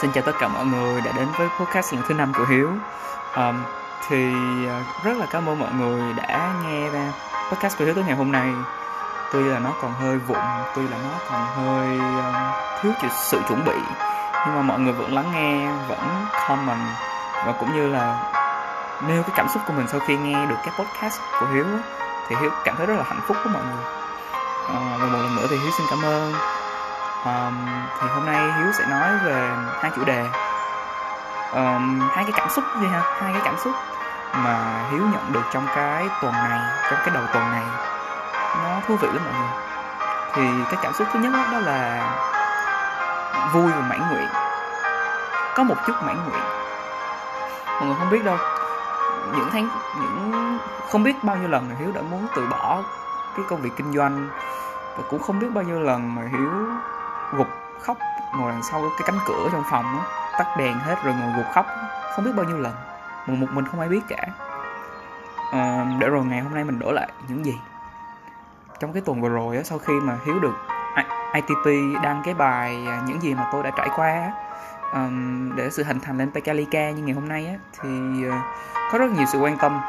Xin chào tất cả mọi người đã đến với podcast lần thứ năm của Hiếu. Um, Thì ờ, rất là cảm ơn mọi người đã nghe podcast của Hiếu tới ngày hôm nay. Tuy là nó còn hơi vụng, tuy là nó còn hơi um, thiếu sự chuẩn bị Nhưng mà mọi người vẫn lắng nghe, vẫn comment Và cũng như là nêu cái cảm xúc của mình sau khi nghe được cái podcast của Hiếu Thì Hiếu cảm thấy rất là hạnh phúc với mọi người. Uh, Và một lần nữa thì Hiếu xin cảm ơn um, thì hôm nay hiếu sẽ nói về hai chủ đề. Um, hai cái cảm xúc gì ha hai cái cảm xúc mà hiếu nhận được trong cái tuần này trong cái đầu tuần này. Nó thú vị lắm mọi người. Thì cái cảm xúc thứ nhất đó, đó là vui và mãn nguyện. Có một chút mãn nguyện. Mọi người không biết đâu. Những tháng những không biết bao nhiêu lần mà hiếu đã muốn từ bỏ cái công việc kinh doanh và cũng không biết bao nhiêu lần mà hiếu gục khóc ngồi đằng sau cái cánh cửa trong phòng đó, tắt đèn hết rồi ngồi gục khóc không biết bao nhiêu lần một một mình không ai biết cả. À, để rồi ngày hôm nay mình đổ lại những gì? Trong cái tuần vừa rồi đó, sau khi mà hiếu được ITP đăng cái bài à, những gì mà tôi đã trải qua um, để sự hình thành lên Pekalika như ngày hôm nay á thì uh, có rất nhiều sự quan tâm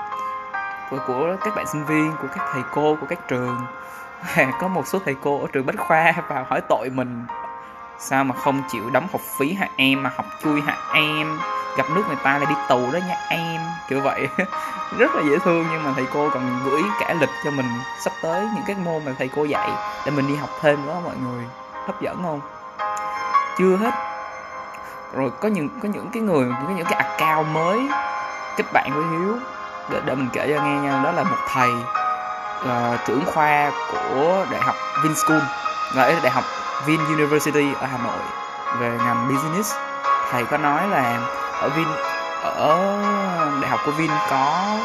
của, của các bạn sinh viên của các thầy cô của các trường. có một số thầy cô ở trường bách khoa vào hỏi tội mình. Sao mà không chịu đóng học phí hả em mà học chui hả em? Gặp nước người ta là đi tù đó nha em. Kiểu vậy. Rất là dễ thương nhưng mà thầy cô còn gửi cả lịch cho mình sắp tới những cái môn mà thầy cô dạy để mình đi học thêm nữa mọi người. Hấp dẫn không? Chưa hết. Rồi có những có những cái người có những cái account mới. Kết bạn với hiếu. Để, để mình kể cho nghe nha. Đó là một thầy uh, trưởng khoa của đại học Vinschool là ờ, đại học Vin University ở Hà Nội về ngành business. Thầy có nói là ở Vin ở đại học của Vin có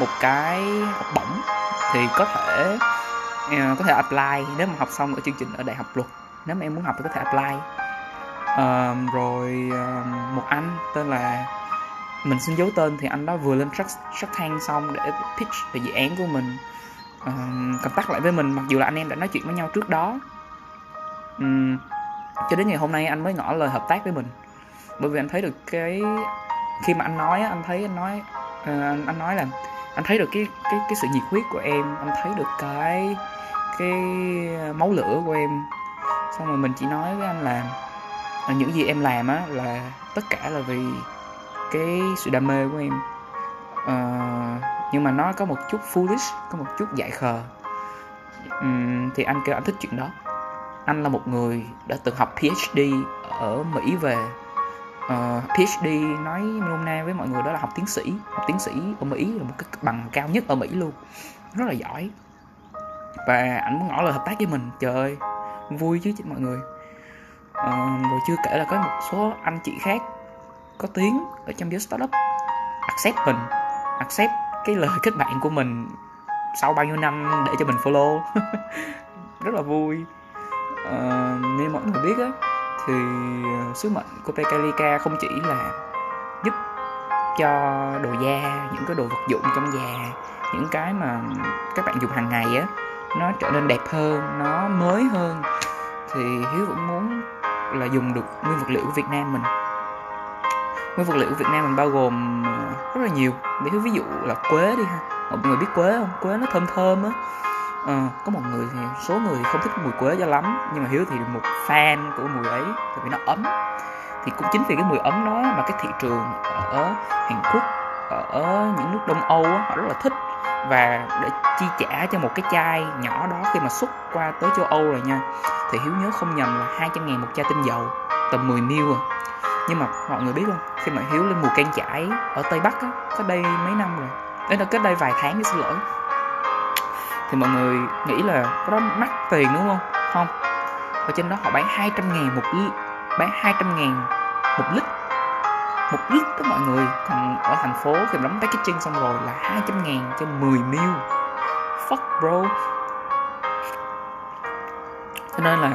một cái học bổng thì có thể uh, có thể apply nếu mà học xong ở chương trình ở đại học luật. Nếu mà em muốn học thì có thể apply. Uh, rồi uh, một anh tên là mình xin giấu tên thì anh đó vừa lên Shark, Shark Tank xong để pitch về dự án của mình. Ờ, uh, cầm lại với mình mặc dù là anh em đã nói chuyện với nhau trước đó. Um, cho đến ngày hôm nay anh mới ngỏ lời hợp tác với mình. Bởi vì anh thấy được cái khi mà anh nói anh thấy anh nói uh, anh nói là anh thấy được cái cái cái sự nhiệt huyết của em anh thấy được cái cái máu lửa của em. Xong rồi mình chỉ nói với anh là, là những gì em làm á là tất cả là vì cái sự đam mê của em uh, nhưng mà nó có một chút foolish có một chút dại khờ. Um, thì anh kêu anh thích chuyện đó. Anh là một người đã từng học PhD ở Mỹ về. Ờ, uh, PhD nói nôm na với mọi người đó là học tiến sĩ. Học tiến sĩ ở Mỹ là một cái bằng cao nhất ở Mỹ luôn. Rất là giỏi. Và anh muốn ngỏ lời hợp tác với mình. Trời ơi vui chứ mọi người. Uh, rồi chưa kể là có một số anh chị khác có tiếng ở trong giới startup accept mình accept cái lời kết bạn của mình sau bao nhiêu năm để cho mình follow. Rất là vui. Uh, như mọi người biết á thì ờ, sứ mệnh của Pekalika không chỉ là giúp cho đồ da những cái đồ vật dụng trong nhà những cái mà các bạn dùng hàng ngày á nó trở nên đẹp hơn nó mới hơn thì hiếu vẫn muốn là dùng được nguyên vật liệu của việt nam mình nguyên vật liệu của việt nam mình bao gồm ờ, rất là nhiều. Để ví dụ là quế đi ha. Mọi người biết quế không? Quế nó thơm thơm á. À, có một người thì số người thì không thích mùi quế cho lắm nhưng mà hiếu thì một fan của mùi ấy tại vì nó ấm. Thì cũng chính vì cái mùi ấm đó mà cái thị trường ở hàn quốc ở những nước đông âu á, họ rất là thích. Và để chi trả cho một cái chai nhỏ đó khi mà xuất qua tới châu âu rồi nha thì hiếu nhớ không nhầm là 200 ngàn một chai tinh dầu tầm 10 ml à. Nhưng mà mọi người biết không? Khi mà hiếu lên mùa can chải ở tây bắc á cách đây mấy năm rồi. Đấy là cách đây vài tháng cái xin lỗi. Thì mọi người nghĩ là có đó mắc tiền đúng không? Không. Ở trên đó họ bán 200 ngàn một lít bán 200 ngàn một lít. Một lít đó mọi người còn ở thành phố thì mà cái packaging xong rồi là 200 ngàn cho 10 mil, fuck bro. Cho nên là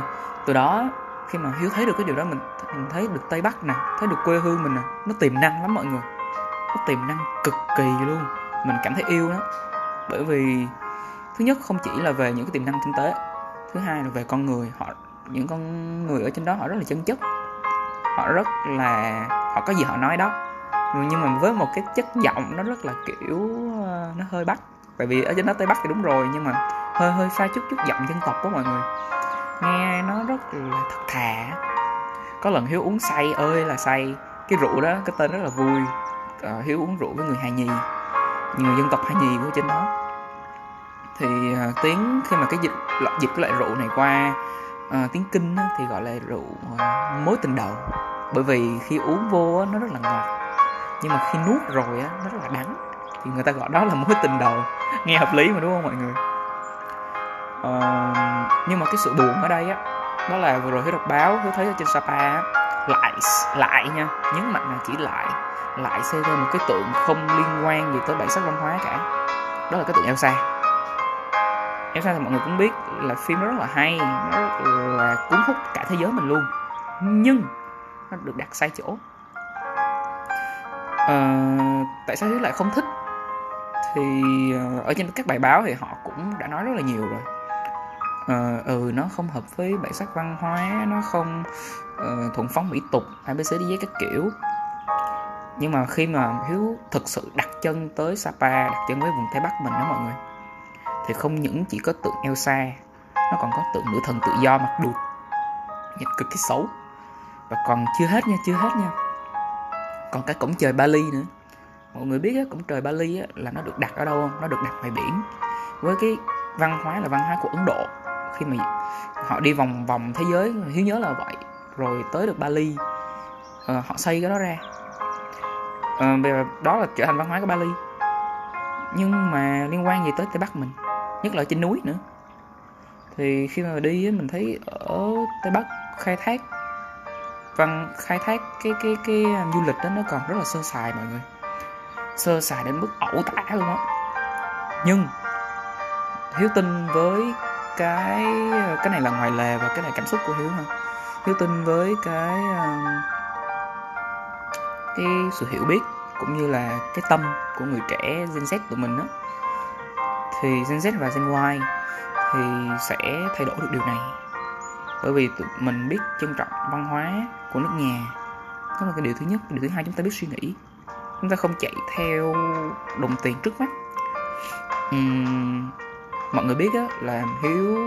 từ đó khi mà hiếu thấy được cái điều đó, mình mình thấy được tây bắc nè, thấy được quê hương mình nè, nó tiềm năng lắm mọi người. Nó tiềm năng cực kỳ luôn. Mình cảm thấy yêu nó. Bởi vì, thứ nhất không chỉ là về những cái tiềm năng kinh tế, thứ hai là về con người. Họ, những con người ở trên đó họ rất là chân chất. Họ rất là, họ có gì họ nói đó. Nhưng mà với một cái chất giọng nó rất là kiểu ờ, nó hơi bắc. Tại vì ở trên đó tây bắc thì đúng rồi, nhưng mà hơi hơi pha chút chút giọng dân tộc đó mọi người. Nghe nó rất là thà. Có lần hiếu uống say ơi là say. Cái rượu đó cái tên rất là vui. Uh, hiếu uống rượu với người hà nhì. Người dân tộc hà nhì của trên đó. Thì uh, tiếng khi mà cái dịch dịch cái loại rượu này qua uh, tiếng kinh á, thì gọi là rượu uh, mối tình đầu. Bởi vì khi uống vô á, nó rất là ngọt. Nhưng mà khi nuốt rồi á nó rất là đắng. Thì người ta gọi đó là mối tình đầu. Nghe hợp lý mà đúng không mọi người? Uh, nhưng mà cái sự buồn ở đây á đó là vừa rồi hiếu đọc báo hiếu thấy ở trên sapa. Lại lại nha nhấn mạnh là chỉ lại lại xây ra một cái tượng không liên quan gì tới bản sắc văn hóa cả. Đó là cái tượng Elsa Elsa thì mọi người cũng biết là phim rất là hay nó là cuốn hút cả thế giới mình luôn. Nhưng nó được đặt sai chỗ. À, tại sao Hiếu lại không thích? Thì ờ, ở trên các bài báo thì họ cũng đã nói rất là nhiều rồi uh, ừ nó không hợp với bản sắc văn hóa nó không ờ, uh, thuận phóng mỹ tục abc đi với các kiểu. Nhưng mà khi mà hiếu thực sự đặt chân tới sapa đặt chân với vùng tây bắc mình đó mọi người thì không những chỉ có tượng elsa nó còn có tượng nữ thần tự do mặc đuột nhìn cực kỳ xấu. Và còn chưa hết nha chưa hết nha. Còn cả cổng trời Bali nữa. Mọi người biết á, cổng trời Bali á, là nó được đặt ở đâu không? Nó được đặt ngoài biển. Với cái văn hóa là văn hóa của Ấn Độ khi mà họ đi vòng vòng thế giới hiếu nhớ là vậy. Rồi tới được Bali uh, họ xây cái đó ra. Uh, đó là trở thành văn hóa của Bali. Nhưng mà liên quan gì tới Tây Bắc mình nhất là trên núi nữa. Thì khi mà đi mình thấy ở Tây Bắc khai thác văn khai thác cái cái cái ờ, du lịch đó nó còn rất là sơ sài mọi người. Sơ sài đến mức ẩu tả luôn á. Nhưng hiếu tin với cái ờ, cái này là ngoài lề và cái này cảm xúc của hiếu ha hiếu tin với cái ờ, cái sự hiểu biết cũng như là cái tâm của người trẻ Gen Z của mình á. Thì Gen Z và Gen Y thì sẽ thay đổi được điều này. Bởi vì tụi mình biết trân trọng văn hóa của nước nhà. Đó là cái điều thứ nhất. Điều thứ hai chúng ta biết suy nghĩ. Chúng ta không chạy theo đồng tiền trước mắt. Uhm, mọi người biết á, là hiếu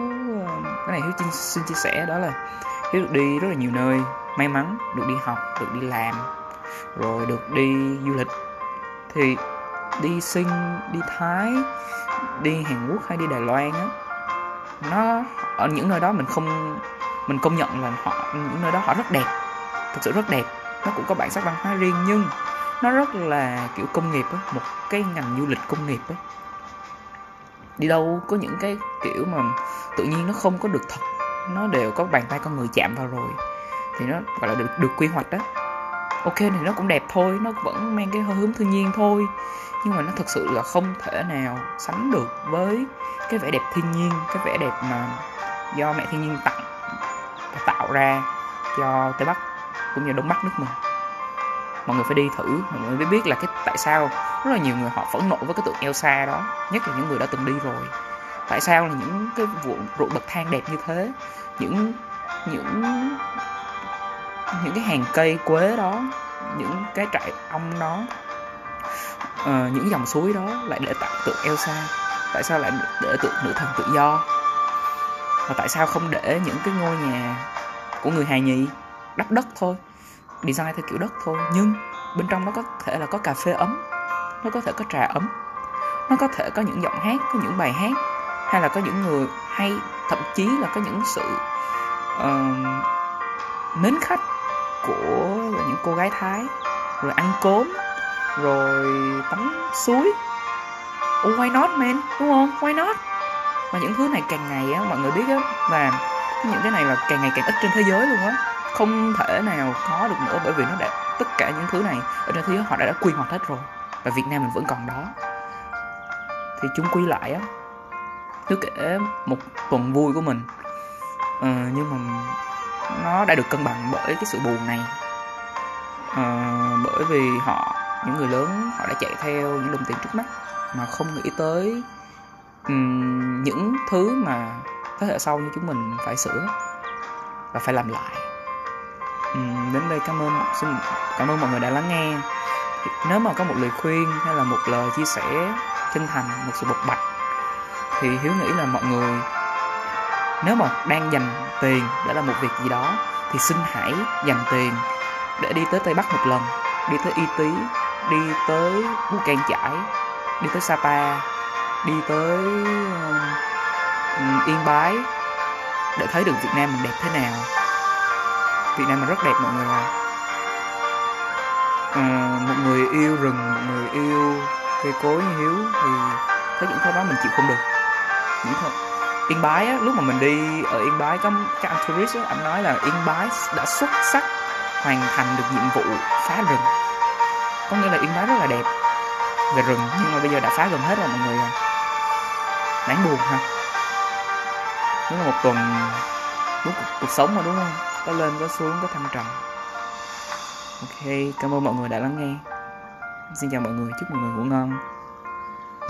ờ, cái này hiếu xin chia sẻ đó là hiếu được đi rất là nhiều nơi, may mắn được đi học, được đi làm, rồi được đi du lịch. Thì đi sinh, đi thái, đi hàn quốc hay đi đài loan á, nó ở những nơi đó mình không, mình công nhận là họ, những nơi đó họ rất đẹp, thực sự rất đẹp. Nó cũng có bản sắc văn hóa riêng nhưng nó rất là kiểu công nghiệp á, một cái ngành du lịch công nghiệp á đi đâu có những cái kiểu mà tự nhiên nó không có được thật. Nó đều có bàn tay con người chạm vào rồi. Thì nó gọi là được được quy hoạch đó ok, thì nó cũng đẹp thôi. Nó vẫn mang cái hơi hướng thiên nhiên thôi. Nhưng mà nó thực sự là không thể nào sánh được với cái vẻ đẹp thiên nhiên, cái vẻ đẹp mà do mẹ thiên nhiên tặng và tạo ra cho tây bắc cũng như đông bắc nước mình mọi người phải đi thử mọi người mới biết là cái tại sao rất là nhiều người họ phẫn nộ với cái tượng Elsa đó nhất là những người đã từng đi rồi. Tại sao là những cái vụ ruộng bậc thang đẹp như thế? Những những những cái hàng cây quế đó những cái trại ong đó uh, những dòng suối đó lại để tạo tượng Elsa. Tại sao lại để tượng nữ thần tự do? Và tại sao không để những cái ngôi nhà của người hài nhì? Đắp đất thôi design theo kiểu đất thôi. Nhưng bên trong nó có thể là có cà phê ấm nó có thể có trà ấm nó có thể có những giọng hát có những bài hát hay là có những người hay thậm chí là có những sự uh, mến khách của những cô gái thái. Rồi ăn cốm rồi tắm suối. Oh why not man? Đúng không? Why not? Và những thứ này càng ngày á mọi người biết á là những cái này là càng ngày càng ít trên thế giới luôn á không thể nào có được nữa bởi vì nó đã tất cả những thứ này ở trên thế giới họ đã, đã quy hoạch hết rồi. Và Việt Nam mình vẫn còn đó. Thì chúng quy lại á. Cứ kể một tuần vui của mình. Ờ, nhưng mà nó đã được cân bằng bởi cái sự buồn này. Ờ, bởi vì họ những người lớn họ đã chạy theo những đồng tiền trước mắt mà không nghĩ tới um, những thứ mà thế hệ sau như chúng mình phải sửa và phải làm lại đến đây cảm ơn, xin cảm ơn mọi người đã lắng nghe. Nếu mà có một lời khuyên hay là một lời chia sẻ chân thành, một sự bộc bạch, thì hiếu nghĩ là mọi người, nếu mà đang dành tiền để làm một việc gì đó, thì xin hãy dành tiền để đi tới tây bắc một lần, đi tới y tý, đi tới mù Can chải đi tới sapa, đi tới ờ, yên bái, để thấy được việt nam mình đẹp thế nào việt nam mình rất đẹp mọi người à à, một người yêu rừng một người yêu cây cối hiếu thì có những thứ đó mình chịu không được. Những thôi yên bái á, lúc mà mình đi ở yên bái có các anh tourist á, anh nói là yên bái đã xuất sắc hoàn thành được nhiệm vụ phá rừng. Có nghĩa là yên bái rất là đẹp về rừng nhưng mà bây giờ đã phá gần hết rồi mọi người à đáng buồn ha. Đúng là một tuần đúng cuộc, cuộc sống mà đúng không? Có lên, có xuống, có thăng trầm. Ok, cảm ơn mọi người đã lắng nghe. Xin chào mọi người, chúc mọi người ngủ ngon.